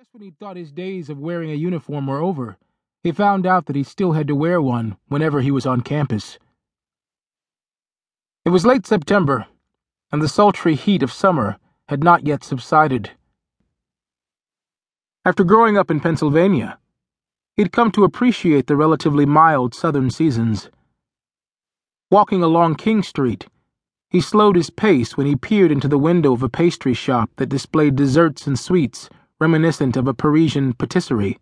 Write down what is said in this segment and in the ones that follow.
Just when he thought his days of wearing a uniform were over, he found out that he still had to wear one whenever he was on campus. It was late September, and the sultry heat of summer had not yet subsided. After growing up in Pennsylvania, he'd come to appreciate the relatively mild southern seasons. Walking along King Street, he slowed his pace when he peered into the window of a pastry shop that displayed desserts and sweets reminiscent of a Parisian patisserie.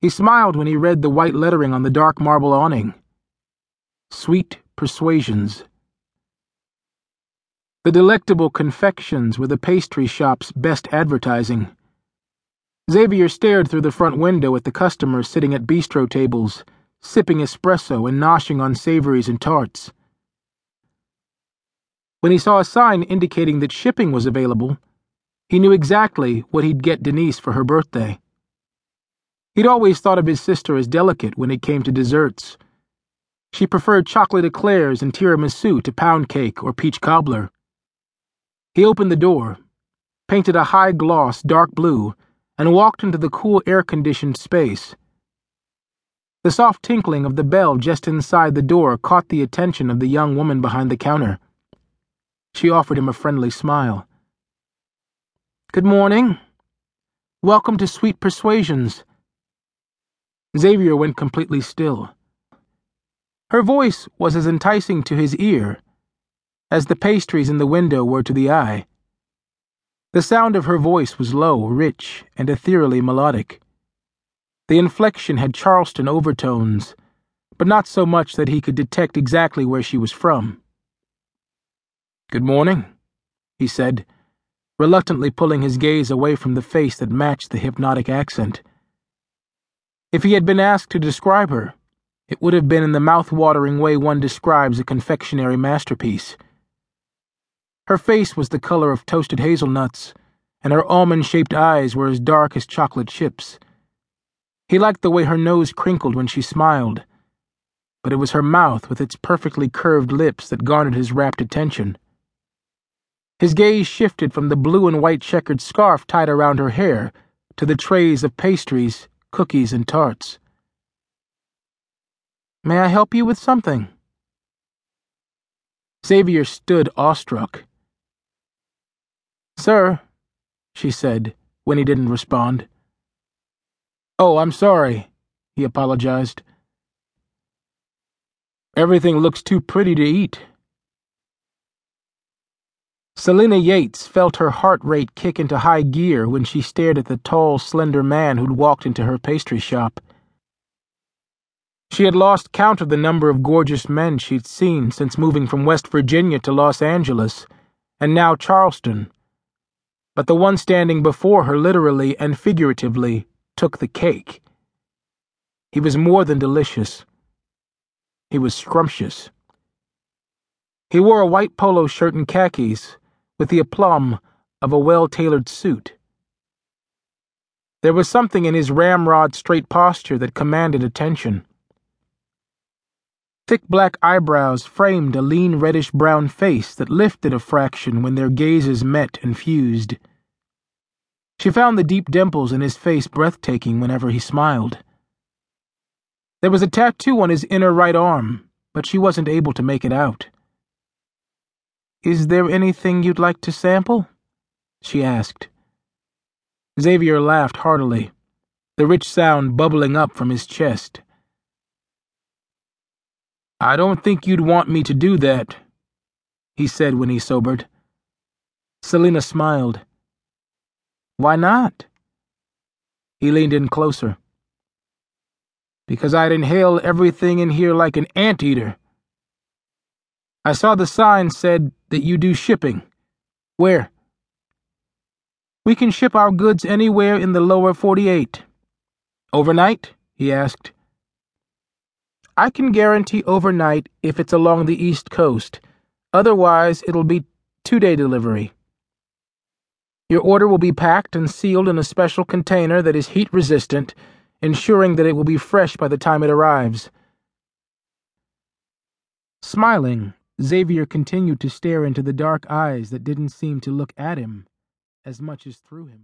He smiled when he read the white lettering on the dark marble awning. Sweet Persuasions. The delectable confections were the pastry shop's best advertising. Xavier stared through the front window at the customers sitting at bistro tables, sipping espresso and noshing on savories and tarts. When he saw a sign indicating that shipping was available, he knew exactly what he'd get Denise for her birthday. He'd always thought of his sister as delicate when it came to desserts. She preferred chocolate eclairs and tiramisu to pound cake or peach cobbler. He opened the door, painted a high gloss dark blue, and walked into the cool air conditioned space. The soft tinkling of the bell just inside the door caught the attention of the young woman behind the counter. She offered him a friendly smile. Good morning. Welcome to Sweet Persuasions. Xavier went completely still. Her voice was as enticing to his ear as the pastries in the window were to the eye. The sound of her voice was low, rich, and ethereally melodic. The inflection had Charleston overtones, but not so much that he could detect exactly where she was from. Good morning, he said reluctantly pulling his gaze away from the face that matched the hypnotic accent. If he had been asked to describe her, it would have been in the mouth-watering way one describes a confectionery masterpiece. Her face was the color of toasted hazelnuts, and her almond-shaped eyes were as dark as chocolate chips. He liked the way her nose crinkled when she smiled, but it was her mouth with its perfectly curved lips that garnered his rapt attention. His gaze shifted from the blue and white checkered scarf tied around her hair to the trays of pastries, cookies, and tarts. May I help you with something? Xavier stood awestruck. Sir, she said, when he didn't respond. Oh, I'm sorry, he apologized. Everything looks too pretty to eat. Selena Yates felt her heart rate kick into high gear when she stared at the tall, slender man who'd walked into her pastry shop. She had lost count of the number of gorgeous men she'd seen since moving from West Virginia to Los Angeles, and now Charleston. But the one standing before her literally and figuratively took the cake. He was more than delicious. He was scrumptious. He wore a white polo shirt and khakis with the aplomb of a well tailored suit. There was something in his ramrod straight posture that commanded attention. Thick black eyebrows framed a lean reddish brown face that lifted a fraction when their gazes met and fused. She found the deep dimples in his face breathtaking whenever he smiled. There was a tattoo on his inner right arm, but she wasn't able to make it out. Is there anything you'd like to sample? she asked. Xavier laughed heartily, the rich sound bubbling up from his chest. I don't think you'd want me to do that, he said when he sobered. Selena smiled. Why not? He leaned in closer. Because I'd inhale everything in here like an anteater. I saw the sign said that you do shipping. Where? We can ship our goods anywhere in the lower 48. Overnight? he asked. I can guarantee overnight if it's along the East Coast. Otherwise, it'll be two day delivery. Your order will be packed and sealed in a special container that is heat resistant, ensuring that it will be fresh by the time it arrives. Smiling, Xavier continued to stare into the dark eyes that didn't seem to look at him as much as through him.